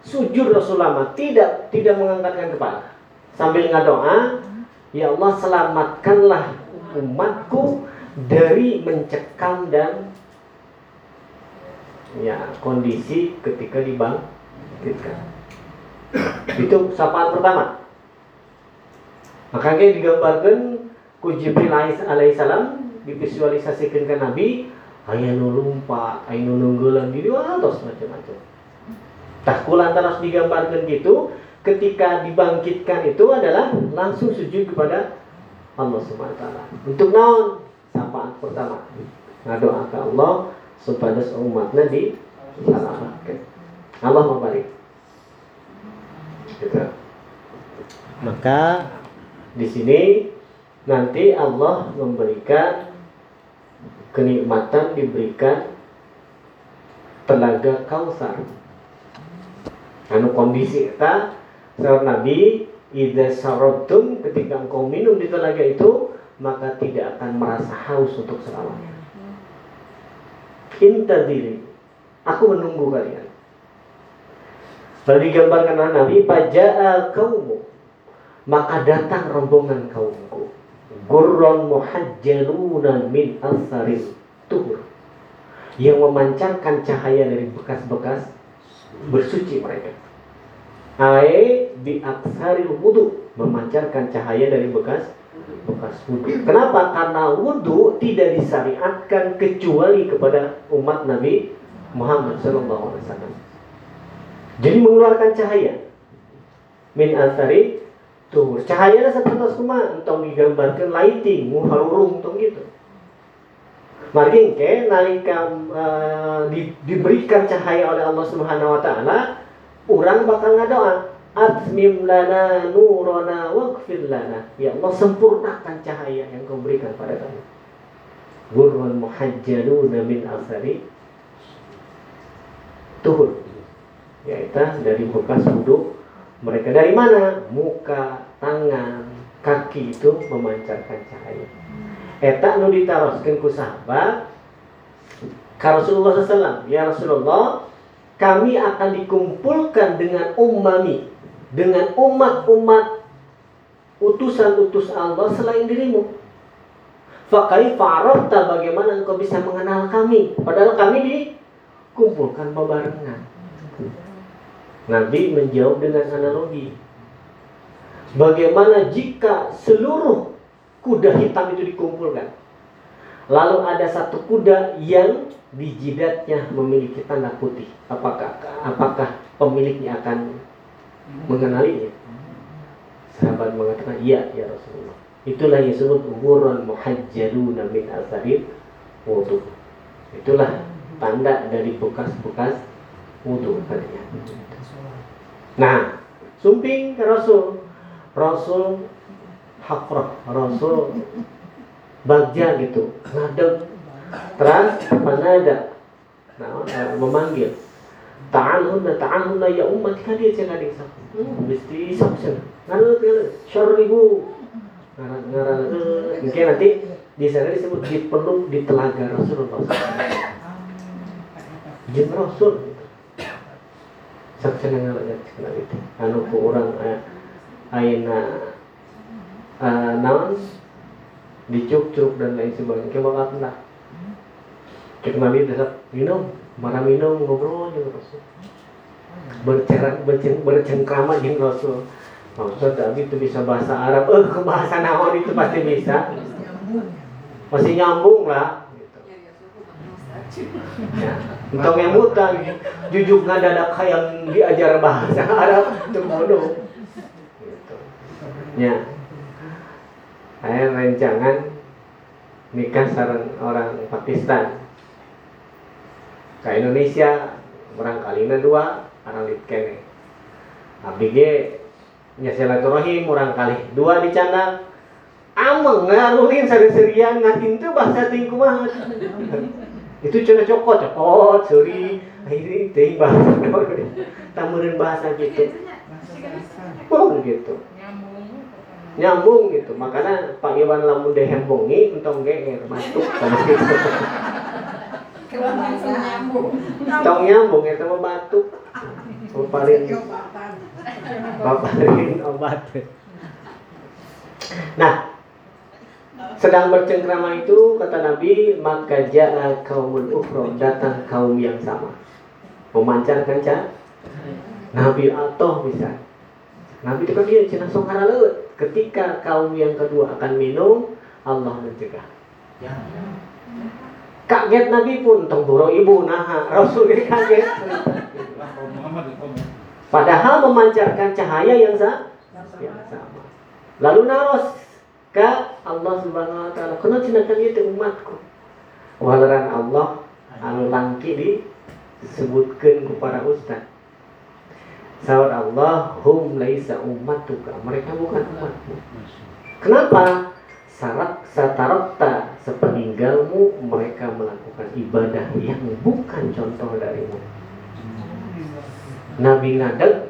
Sujud Rasulullah tidak tidak mengangkatkan kepala. Sambil ngadoa, ya Allah selamatkanlah umatku dari mencekam dan ya kondisi ketika dibangkitkan. Itu sapaan pertama. Makanya digambarkan ku Jibril alaihissalam divisualisasikan ke Nabi ayah nulumpa, ayah nununggulan di atas macam-macam. Tak kulantar harus digambarkan gitu ketika dibangkitkan itu adalah langsung sujud kepada Allah Subhanahu wa taala. Untuk naon? Sapaan pertama. Ngadoa ke Allah supaya umatnya diselamatkan. Allah membalik. Gitu. Maka di sini nanti Allah memberikan kenikmatan diberikan telaga kausar. Anu kondisi kita seorang Nabi Ida sarotum ketika engkau minum di telaga itu maka tidak akan merasa haus untuk selamanya. Intadiri, aku menunggu kalian. Lalu digambarkan oleh Nabi, Paja'a kaumu, maka datang rombongan kaumku. Gurron muhajjaluna min asaril tuhur. Yang memancarkan cahaya dari bekas-bekas bersuci mereka. Ae di aksari wudhu memancarkan cahaya dari bekas bekas wudhu. Kenapa? Karena wudhu tidak disyariatkan kecuali kepada umat Nabi Muhammad Sallallahu Alaihi Wasallam. Jadi mengeluarkan cahaya min asari tuh cahaya seperti kuma entong digambarkan lighting muharurung entong gitu. Mari ke nalika uh, di, diberikan cahaya oleh Allah Subhanahu wa taala, orang bakal ngadoa, "Atmim lana nurana waghfir lana." Ya Allah sempurnakan cahaya yang kau berikan pada kami. Gurrun muhajjaluna min asari tuhur. Yaitu dari bekas wudhu mereka dari mana? Muka, tangan, kaki itu memancarkan cahaya eta nu ditaroskeun ku sahabat ka Rasulullah SAW ya Rasulullah kami akan dikumpulkan dengan ummami dengan umat-umat utusan-utus Allah selain dirimu. Fakai farota bagaimana engkau bisa mengenal kami? Padahal kami dikumpulkan bebarengan Nabi menjawab dengan analogi. Bagaimana jika seluruh kuda hitam itu dikumpulkan. Lalu ada satu kuda yang di jidatnya memiliki tanda putih. Apakah apakah pemiliknya akan mengenalinya? Sahabat mengatakan, iya ya Rasulullah. Itulah yang disebut umurun muhajjaluna min asarir wudhu. Itulah tanda dari bekas-bekas wudhu katanya. Nah, sumping ke Rasul. Rasul hafrah rasul bagja gitu ngadeg terus panada nah memanggil. Ta'alhunna ta'alhunna ya umat kali aja kali sak mesti sak sen ngalut ngalut syarribu. Ngaran ngaran mungkin nanti di sana disebut dipeluk di telaga Rasulullah jin Rasul. Sak sen ngalut itu. Anu ku orang aina uh, naon? Dicuk-cuk dan lain sebagainya. Bakal lah cek nabi tetap minum marah minum ngobrol dengan rasul bercerak berceng bercengkrama dengan rasul maksud tapi itu bisa bahasa Arab eh ke bahasa naon itu pasti bisa masih nyambung lah Ya. Entong yang muta, jujuk dadak yang diajar bahasa Arab itu bodoh. Gitu. Ya, saya rencangan nikah sarang orang Pakistan ke Indonesia orang kalina dua orang lit kene. Abdi ge nya silaturahim orang kali dua dicanda ameng ngarulin seri-serian ngatin tuh bahasa ting kumaha. Itu cina cokot cokot seri ini ting bahasa tamurin bahasa gitu. Oh gitu. Nyambung gitu. Makanya Pak Iwan lamun deh hembongi untung geer masuk. sama gitu langsung nyambung. Tong nyambung eta mah batuk. Paparin paparin obat. Nah, sedang bercengkrama itu kata Nabi maka ja'a kaumul ukhra datang kaum yang sama. Memancarkan cah Nabi atau bisa. Nabi itu kan dia cina songkara leut. Ketika kaum yang kedua akan minum Allah mencegah kaget Nabi pun tong buro ibu nah Rasul kaget. Padahal memancarkan cahaya yang sa- yang sama. Lalu naros ka Allah subhanahu wa ta'ala. Kuna cinakan itu umatku. Walaran Allah anu langki disebutkan kepada ustaz. Sawar Allah hum laisa ummatuka. Mereka bukan umatmu. Kenapa syarat satarokta sepeninggalmu mereka melakukan ibadah yang bukan contoh darimu. Nabi ngadeg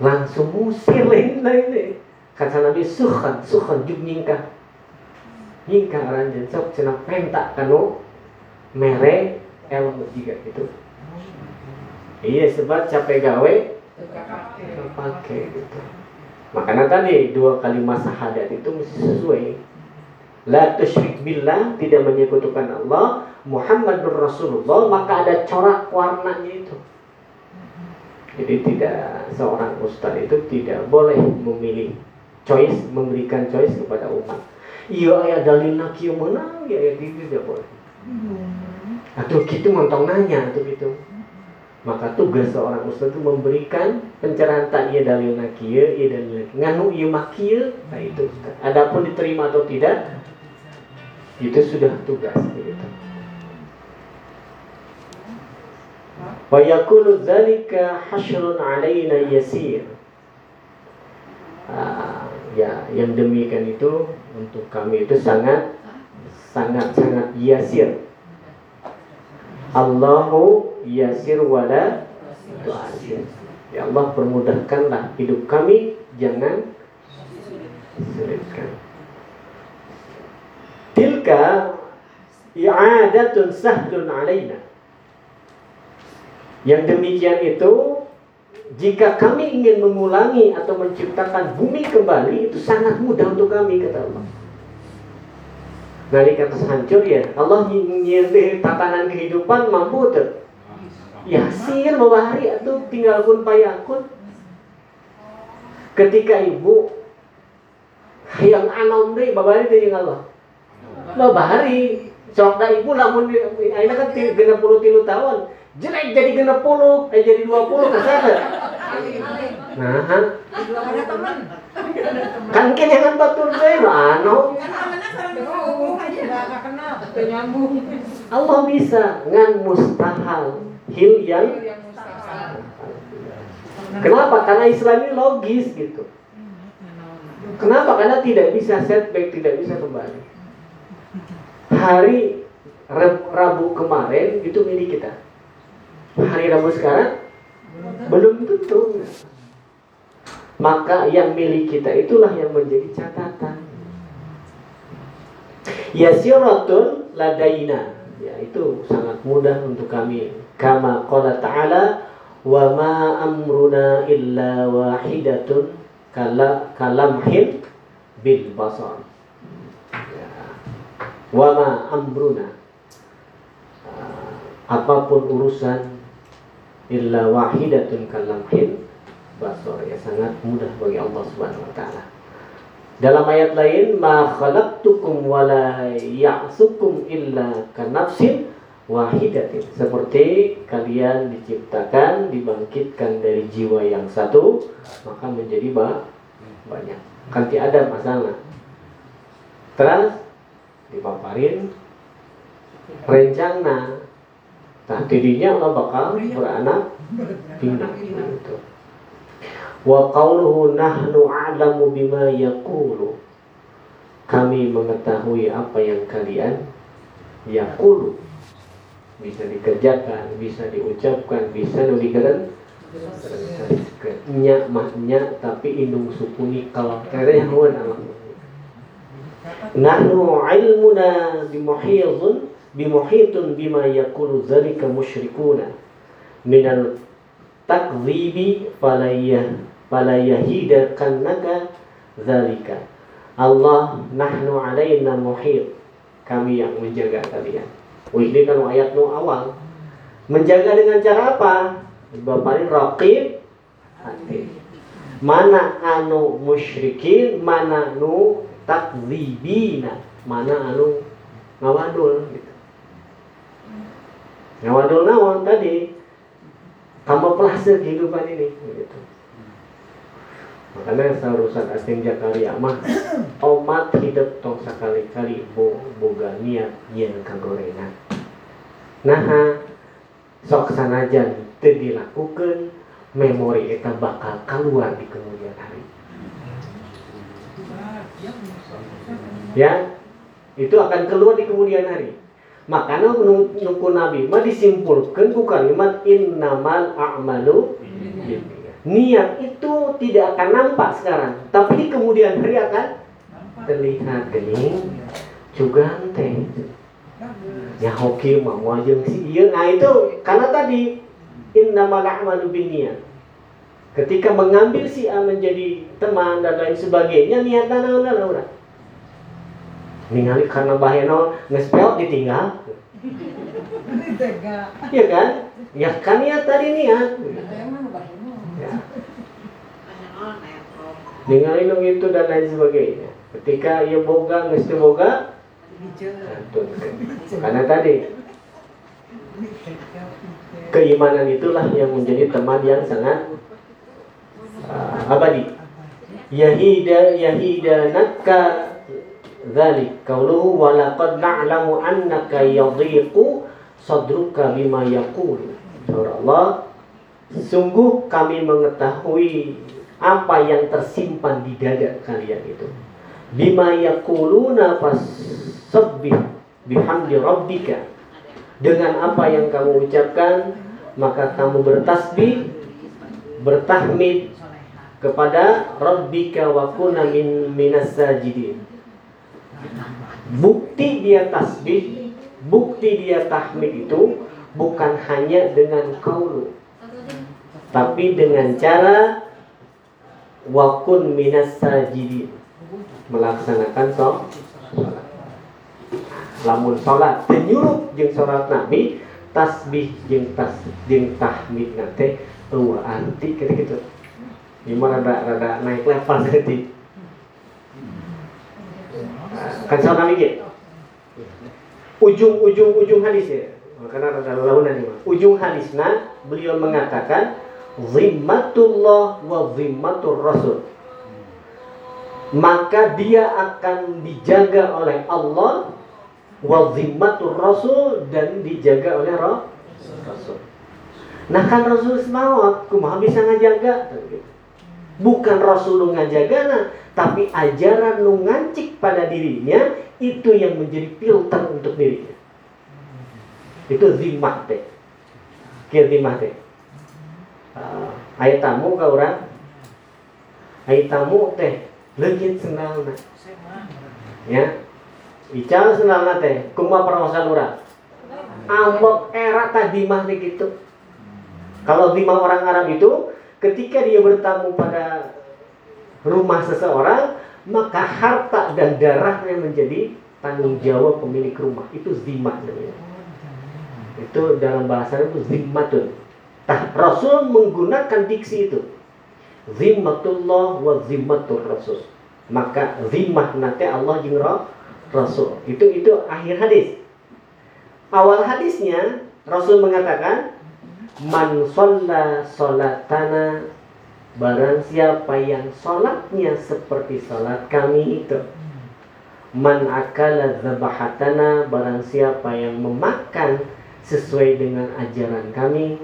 langsung musir lain lain kata Nabi sukhan sukhan juk nyingkah. Nyingkah aranjeun sok cenah penta kanu mere elmu juga gitu. Iya sebab capek gawe pakai gitu makanya tadi dua kalimat syahadat itu mesti sesuai. La tusyrik billah tidak menyekutukan Allah. Muhammadur Rasulullah maka ada corak warnanya itu. Jadi tidak seorang ustadz itu tidak boleh memilih choice memberikan choice kepada umat. Iya ayah dalilna kieu menang ya ya gitu tidak boleh. Atau gitu montong nanya atau gitu maka tugas seorang ustadz itu memberikan pencerahan tak iya dalilna kieu iya kieu nganu iya mah kieu nah itu Ustaz. adapun diterima atau tidak itu sudah tugas gitu. Wa yakunu dzalika hasyrun alaina yasir. Ah, ya yang demikian itu untuk kami itu sangat sangat sangat yasir Allahu yasir wala tu'asir. Ya Allah permudahkanlah hidup kami. Jangan sulitkan tilka i'adatun sahlun alaina. Yang demikian itu jika kami ingin mengulangi atau menciptakan bumi kembali itu sangat mudah untuk kami kata Allah. Nalika kata hancur ya Allah nyindir tatanan kehidupan mampu tuh. Ya sihir membahari atau tinggal pun payakun. Ketika ibu yang anom deh babari teh jeung Allah. Babari sok da ibu lamun ayeuna kan 33 tahun jelek jadi genep puluh, eh jadi dua puluh ke sana. Nah, kan kini kan batur deh, anu Nggak nyambung. Allah bisa ngan mustahil hil yang. Kenapa? Karena Islam ini logis gitu. Kenapa? Karena tidak bisa setback, tidak bisa kembali. Hari Rab- Rabu kemarin itu milik kita. Hari Rabu sekarang belum tentu. Maka yang milik kita itulah yang menjadi catatan. Yasiratun ladaina. Ya, itu sangat mudah untuk kami. Kama qala ta'ala wa ma amruna illa wahidatun kala kalamhin bil basar. Ya. Wa ma amruna Ah, apa pun urusan illa wahidatun kalamhin basar ya sangat mudah bagi Allah Subhanahu wa taala. Dalam ayat lain ma khalaqtukum wala ya'sukum illa kanafsin wahidatin. Seperti kalian diciptakan dibangkitkan dari jiwa yang satu maka menjadi ba banyak. Kan ada masalah. Terus dipaparin rencana. Nah dirinya Allah bakal beranak pinak gitu wa qawluhu nahnu a'lamu bima yaqulu. Kami mengetahui apa yang kalian yaqulu. Bisa dikerjakan, bisa diucapkan, bisa nulikan nya mahnya tapi indung supuni kalau kere yang alam. Nahnu ilmuna bimuhidun bimuhitun bima yaqulu dzalika musyrikuna. Minal takdzibi falayah falayahidakannaka dzalika Allah nahnu alaina muhit. Kami yang menjaga kalian. Oh ini kan ayat nu awal. Menjaga dengan cara apa? Bapak raqib mana anu musyrikin mana nu takdzibina. Mana anu ngawadul gitu. ngawadul naon tadi. Tambah pelase kehidupan ini gitu. Makanya seharusnya asin jakaria mah omat hidup tong sekali-kali bo. Boga niat yang kagorena nah sok sanajan teu dilakukan memori eta bakal keluar di kemudian hari. Ya itu akan keluar di kemudian hari. Makanya nungku nabi mah disimpulkan ku kalimat innamal a'malu niat itu tidak akan nampak sekarang. Tapi di kemudian hari akan terlihat gening juga teh ya hoki mah wajeng si iya nah itu karena tadi innamal a'malu binniyat. Ketika mengambil si A menjadi teman dan lain sebagainya niatnya naon naon ningali karena bahaya naon ngespel ditinggal. Iya kan? Ya kan niat tadi niat. Ningali nu itu dan lain sebagainya. Ketika ia boga teu boga. Karena tadi keimanan itulah yang menjadi teman yang sangat uh, abadi. Yahida yahidanaka dzalik qauluhu wa laqad na'lamu annaka yadhiqu sadruka bima yaqul surah Allah sungguh kami mengetahui apa yang tersimpan di dada kalian itu? Bima yaquluna fasabbih bihamdi rabbika. Dengan apa yang kamu ucapkan maka kamu bertasbih bertahmid kepada rabbika wa kuna min minas sajidin. Bukti dia tasbih bukti dia tahmid itu bukan hanya dengan kaulu tapi dengan cara wakun minas sajidin. Melaksanakan sholat. Lamun sholat. Tenyurup jeung sholat nabi tasbih jeung tas jeung tahmid nate eueuh anti kira gitu gimana rada rada naik level nanti kan sholat nabi gitu ujung ujung ujung hadis ya. Karena rada launan ini ujung hadisna beliau mengatakan zimmatullah wa zimmatur rasul. Maka dia akan dijaga oleh Allah wa zimmatur rasul dan dijaga oleh rasul. Nah kan rasul semawat kumaha bisa ngajaga. Bukan rasul nu ngajaga nah, tapi ajaran nu ngancik pada dirinya itu yang menjadi filter untuk dirinya. Itu zimmah teh. Teh ayat tamu ke orang. Ayat tamu teh legit senang ya. Ical senang teh kuma permasalahan orang. Ambok era tadi mah gitu. Kalau lima orang Arab itu ketika dia bertamu pada rumah seseorang maka harta dan darahnya menjadi tanggung jawab pemilik rumah. Itu zimah namanya. Itu dalam bahasa itu zimmatun Nah, Rasul menggunakan diksi itu. Zimmatullah wa zimmatur Rasul. Maka zimmah nanti Allah jeung Rasul. Itu itu akhir hadis. Awal hadisnya Rasul mengatakan man shalla salatana barang siapa yang salatnya seperti salat kami itu man akala zabahatana barang siapa yang memakan sesuai dengan ajaran kami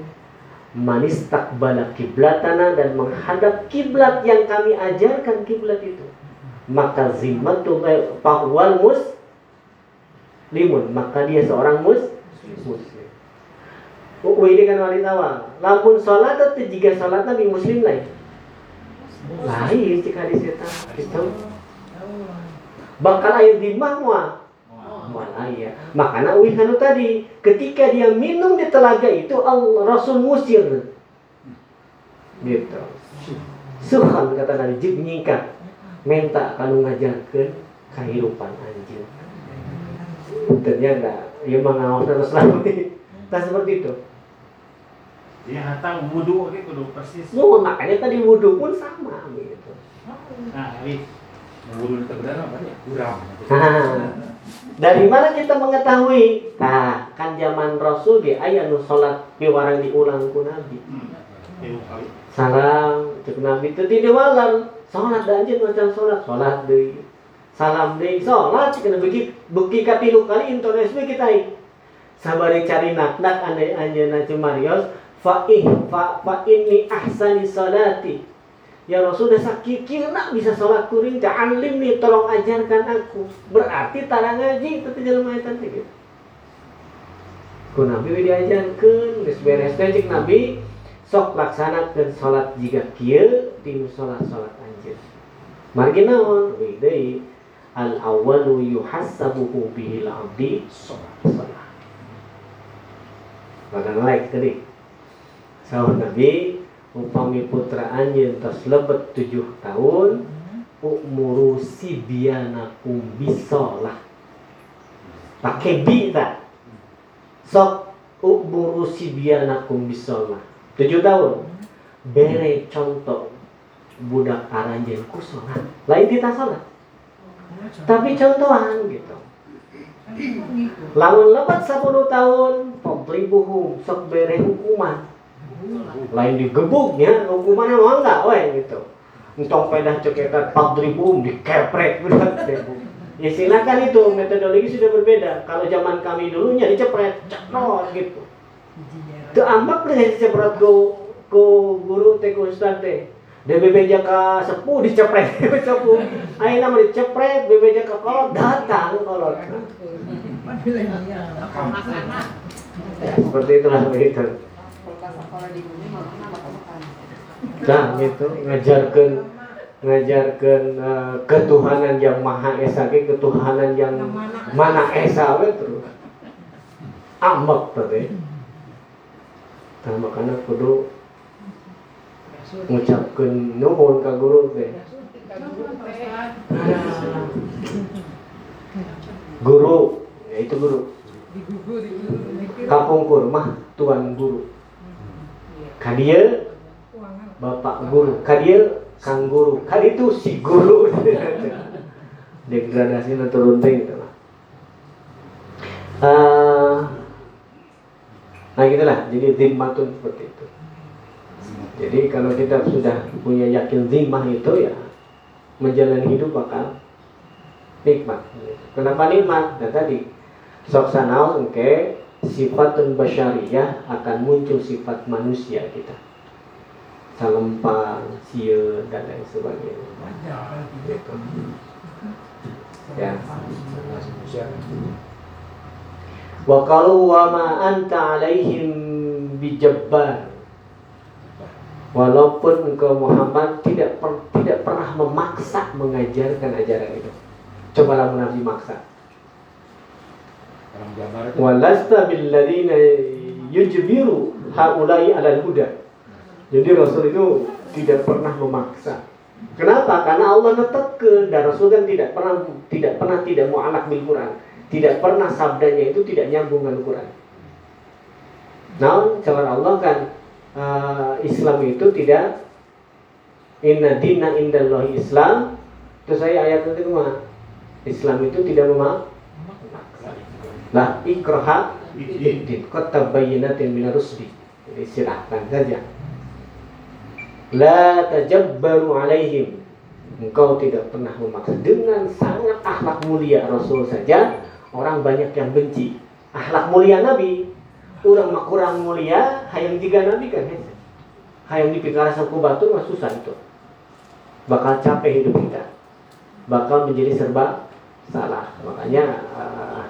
manistakbala kiblatana dan menghadap kiblat yang kami ajarkan kiblat itu. Maka zimmatul pahwal mus limun. Maka dia seorang mus muslim. Ini kan wali awal lamun sholat atau jika sholat nabi muslim lain? Lain. Jika di itu bakal ayat dimah mah walaya. Makanya wih anu tadi, ketika dia minum di telaga itu Allah Rasul musir. Gitu. Suhan kata Nabi jib nyingkat. Minta kalau ngajarkan kehidupan anjing. Ternyata ya mengawas terus lagi. Tak seperti itu. Dia hatang wudhu gitu kudu persis. Oh, makanya tadi wudhu pun sama gitu. Nah, Ali. Wudhu itu benar apa ya? Kurang. Nah, dari mana kita mengetahui? Nah, kan zaman Rasul di ayat nu salat piwarang diulang ku Nabi. Kali. Salam cek Nabi itu tidak walar. Salat dan anjeun macam salat, salat deui. Salam deui, salat cek Nabi beki katilu kali intones we kita ieu. Sabari cari naknak andai anjeunna cumarios fa in fa fa inni ahsani salati. Ya Rasul udah sakikirna bisa sholat kuring ta'alim nih tolong ajarkan aku. Berarti tara ngaji tapi jalan ayatan gitu ku Nabi diajarkan. Geus beres teh cek Nabi sok laksanakeun sholat jika kieu tinu sholat sholat anjeun margi naon? Deui al awwalu yuhassabuhu bihil abdi sholat Badan like tadi. Sahur Nabi upami putra anjeun tos lebet tujuh tahun umuru sibianakum bisolah pakai bi tak? Sok umuru sibianakum bisolah tujuh tahun. Bere contoh budak aranjen ku sholat lain kita sholat tapi contohan gitu. Lamun lebat 10 tahun pemplibuhum sok bere hukuman lain digebuknya hukumannya mau enggak weh gitu. Entong pedah ceketan padribum dikepret berat ya silakan itu metodologi sudah berbeda. Kalau zaman kami dulunya dicepret cekrot gitu. Itu ambak deh dicepret go go guru teh go ustad teh. DBB jaka sepuh dicepret sepuh. Ayo nama dicepret BB jaka kolot datang kolot. Ya, seperti itulah begitu Nah, gitu. Ngajarkan ngajarkan eh, ketuhanan yang maha esa ge ketuhanan yang mana esa we terus. Ambek tadi nah makanya kudu ngucapkeun nuhun ka guru teh guru ya itu guru kapungkur mah tuan guru kadia bapak guru kadia kang guru kadi itu si guru. Degradasi turun teh gitu lah Eh, nah gitulah. Jadi zimmatun seperti itu. Jadi kalau kita sudah punya yakin zimmah itu ya menjalani hidup bakal nikmat. Kenapa nikmat? Nah tadi. Sok sanaos engke sifatun basyariyah akan muncul sifat manusia kita salempang, sia dan lain sebagainya. Gitu. Ya. Wa qalu wa ma anta alaihim bijabbar. Walaupun engkau Muhammad tidak per, tidak pernah memaksa mengajarkan ajaran itu. Cobalah menafi maksa. Walasta billadzina yujbiru haulai alal huda. Jadi Rasul itu tidak pernah memaksa. Kenapa? Karena Allah netekeun dan Rasul kan tidak pernah tidak pernah tidak mau anak bil Quran. Tidak pernah sabdanya itu tidak nyambung dengan Quran. Nah, cara Allah kan eh, Islam itu tidak Inna dina indallahi Islam Terus saya ayat mah Islam itu tidak memaksa Lah ikraha Iddin Kota bayinatin min rusdi Jadi silahkan saja. La tajabbaru alaihim. Engkau tidak pernah memaksa. Dengan sangat akhlak mulia Rasul saja Orang banyak yang benci. Akhlak mulia Nabi. Orang mah kurang mulia Hayang juga Nabi kan hese. Hayang dipikara saku batu mah susah itu. Bakal capek hidup kita. Bakal menjadi serba salah. Makanya eh,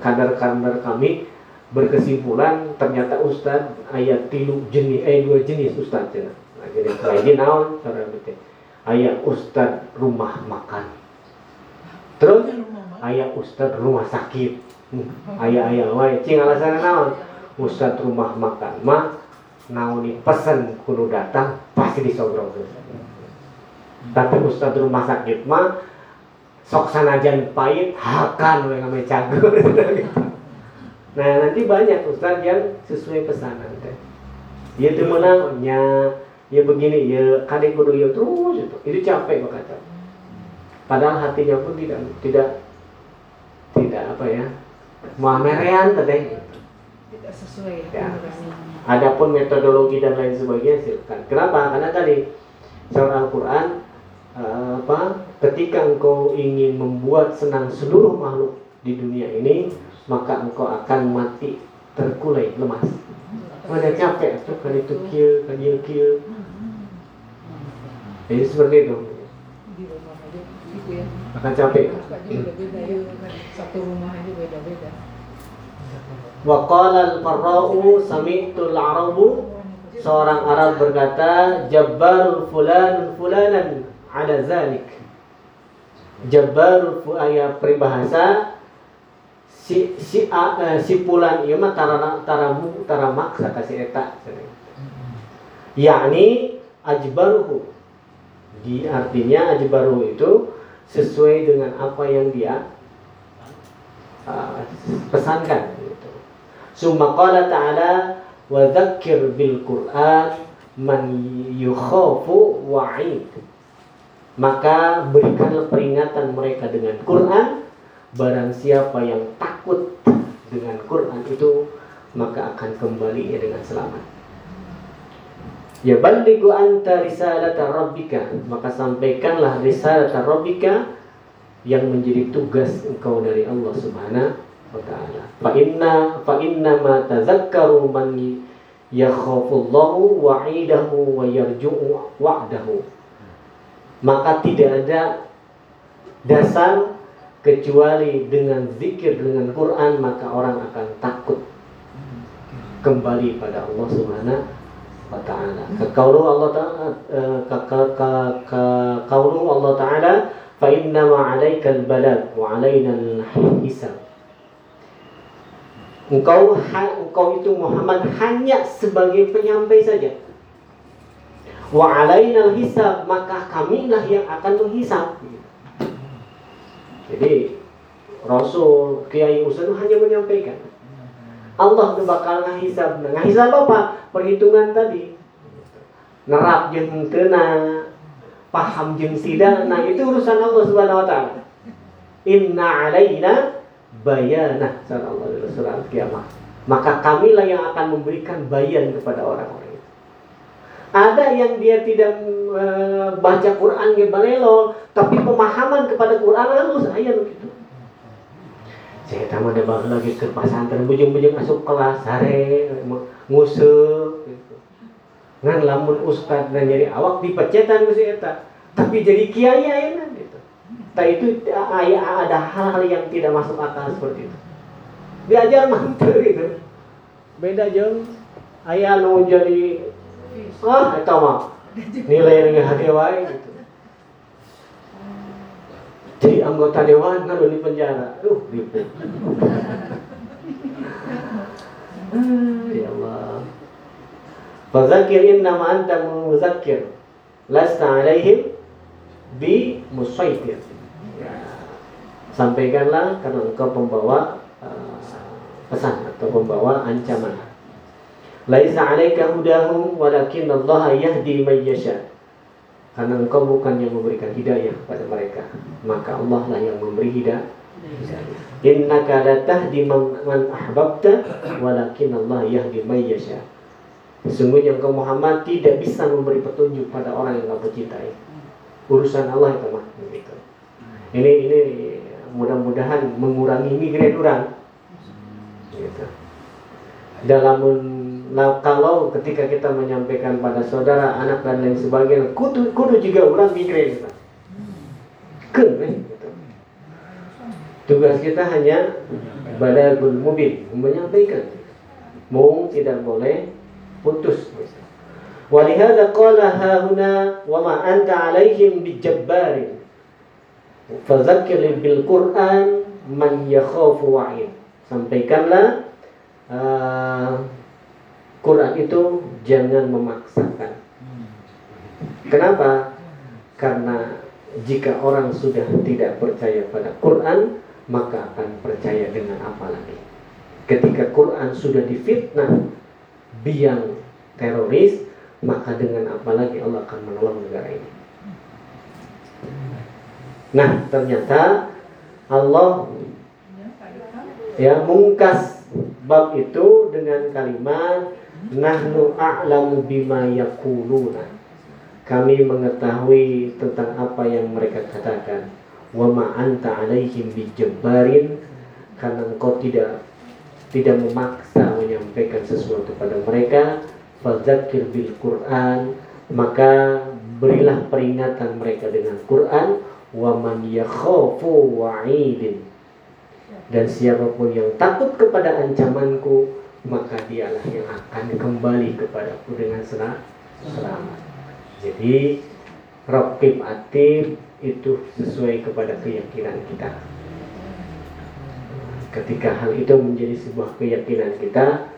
Kadar-kadar kami berkesimpulan ternyata ustad ayat tilu jenis eh dua jenis ustad cina nah, jadi ini naon cara ayat ustad rumah makan. Terus? Ayah ustad rumah sakit. Ayah ayah wae cing alasan naon? Ustad rumah makan mah naoni pesen kudu datang pasti disogrong tapi ustad rumah sakit mah sok sanajan pahit hakan we ngame cagur nah nanti banyak ustad yang sesuai pesanan teh dia tuh menangnya ya begini ya kadek kudu ya terus itu itu capek kata padahal hatinya pun tidak tidak tidak apa ya muamerean teh Tidak sesuai Ya. nurani. Adapun metodologi dan lain sebagainya silakan. Kenapa? Karena tadi surah Al-Quran apa? Ketika engkau ingin membuat senang seluruh makhluk di dunia ini, maka engkau akan mati terkulai lemas. Ada capek, tuh kan itu kia, kan dia kia. Jadi seperti itu. Akan capek. Satu rumah aja beda-beda. Wa qala al-Farra'u sami'tu al-Arabu Seorang Arab berkata, Jabbarul fulanun fulanan ala zalik. Jabbarul fu ayat peribahasa si si a, eh, si pulan ieu mah tara taramu tara maksa kasih eta. Yakni ajbaruhu. Di artinya ajbaruhu itu sesuai dengan apa yang dia uh, pesankan gitu. Summa qala ta'ala wa dzakir bil Qur'an man yukhafu wa'id. Maka berikanlah peringatan mereka dengan Quran barang siapa yang takut dengan Quran itu maka akan kembalinya dengan selamat. Ya balighu anta risalata rabbika maka sampaikanlah risalata rabbika yang menjadi tugas engkau dari Allah Subhanahu wa taala. Fa inna fa inna ma tazakkaru man yakhafullahu wa'idahu wa yarju'u wa'dahu. Maka tidak ada dasar kecuali dengan zikir dengan Quran maka orang akan takut kembali pada Allah Subhanahu wa taala. Kaqaulu Allah taala eh, ka- ka- ka- ka- qaulu Allah taala fa inna ma 'alaikal balad wa 'alaina al-hisab. Engkau engkau itu Muhammad hanya sebagai penyampai saja. Wa 'alaina al-hisab maka kamilah yang akan menghisab. Jadi Rasul, Kiai itu hanya menyampaikan. Allah itu bakal ngahisab. Ngahisab apa? Perhitungan tadi. Nerap jeung teuna, paham jeung sida. Nah, itu urusan Allah Subhanahu wa taala. Inna alaina bayana sallallahu alaihi wasallam kiamat. Maka kamilah yang akan memberikan bayan kepada orang-orang. Ada yang dia tidak eh, baca Quran ge balelo, tapi pemahaman kepada Quran halus aya nu kitu. Saya tahu ada baheula lagi ke pasantren bujung-bujung masuk kelas sare nguseup gitu. Ngan lamun ustad dan jadi awak dipecetan ku. Tapi jadi kiai ayeuna gitu. Tah itu ada hal-hal yang tidak masuk akal seperti itu. Diajar mantu gitu. Beda jeung aya nu jadi ah eta mah nilai dengan hati wae gitu. Jadi anggota dewan kan di penjara. Duh, gitu. Ya Allah. Fadzakir innama anta muzakkir. Lasta alaihim bi musaitir. Sampaikanlah karena engkau pembawa uh, pesan atau pembawa ancaman. Laisa 'alaika hudahum walakin Allah yahdi man yasha. Karena engkau bukan yang memberikan hidayah kepada mereka, maka Allah lah yang memberi hidayah. Innaka la tahdi man ahbabta walakin Allah yahdi man yasha. Sesungguhnya engkau Muhammad tidak bisa memberi petunjuk pada orang yang kamu cintai. Urusan Allah itu mah gitu. Ini ini mudah-mudahan mengurangi migrain orang. Gitu. Dalam Nah, kalau ketika kita menyampaikan pada saudara, anak dan lain sebagainya, kudu, kudu juga orang migrain. Pak. Keren, gitu. Tugas kita hanya balagul mubin, menyampaikan. Mau tidak boleh putus. Walihada qala hahuna wa ma anta alaihim bijabbarin. Fadzakir bil Quran man yakhafu wa'id. Sampaikanlah uh, Quran itu jangan memaksakan. Kenapa? Karena jika orang sudah tidak percaya pada Quran, maka akan percaya dengan apa lagi? Ketika Quran sudah difitnah biang teroris, maka dengan apa lagi Allah akan menolong negara ini? Nah, ternyata Allah ya mungkas bab itu dengan kalimat nahnu a'lamu bima yaquluna. Kami mengetahui tentang apa yang mereka katakan. Wa ma anta 'alaihim bijabbarin karena engkau tidak tidak memaksa menyampaikan sesuatu pada mereka fadzakir bil Quran maka berilah peringatan mereka dengan Quran wa man yakhafu wa'idin dan siapa pun yang takut kepada ancamanku maka dialah yang akan kembali kepadaku dengan selamat. Jadi Rokib Atib itu sesuai kepada keyakinan kita. Ketika hal itu menjadi sebuah keyakinan kita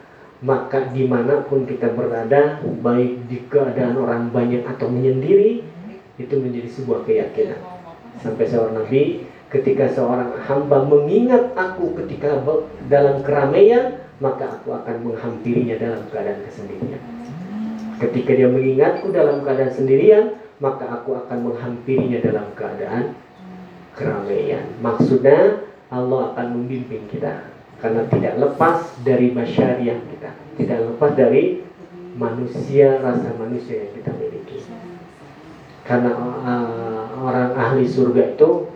maka di mana pun kita berada baik di keadaan orang banyak atau menyendiri itu menjadi sebuah keyakinan. Sampai seorang nabi ketika seorang hamba mengingat aku ketika dalam keramaian maka aku akan menghampirinya dalam keadaan kesendirian. Ketika dia mengingatku dalam keadaan sendirian maka aku akan menghampirinya dalam keadaan keramaian. Maksudnya Allah akan membimbing kita karena tidak lepas dari masyariah kita, tidak lepas dari manusia rasa manusia yang kita miliki. Karena uh, orang ahli surga itu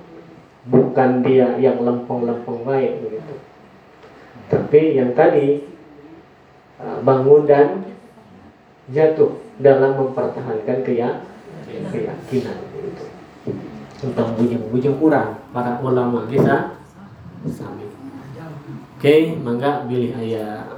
bukan dia yang lempeng-lempeng baik begitu, tapi yang tadi uh, bangun dan jatuh dalam mempertahankan keyakinan tentang bujang-bujang kurang para ulama kita sami. Oke mangga pilih ayah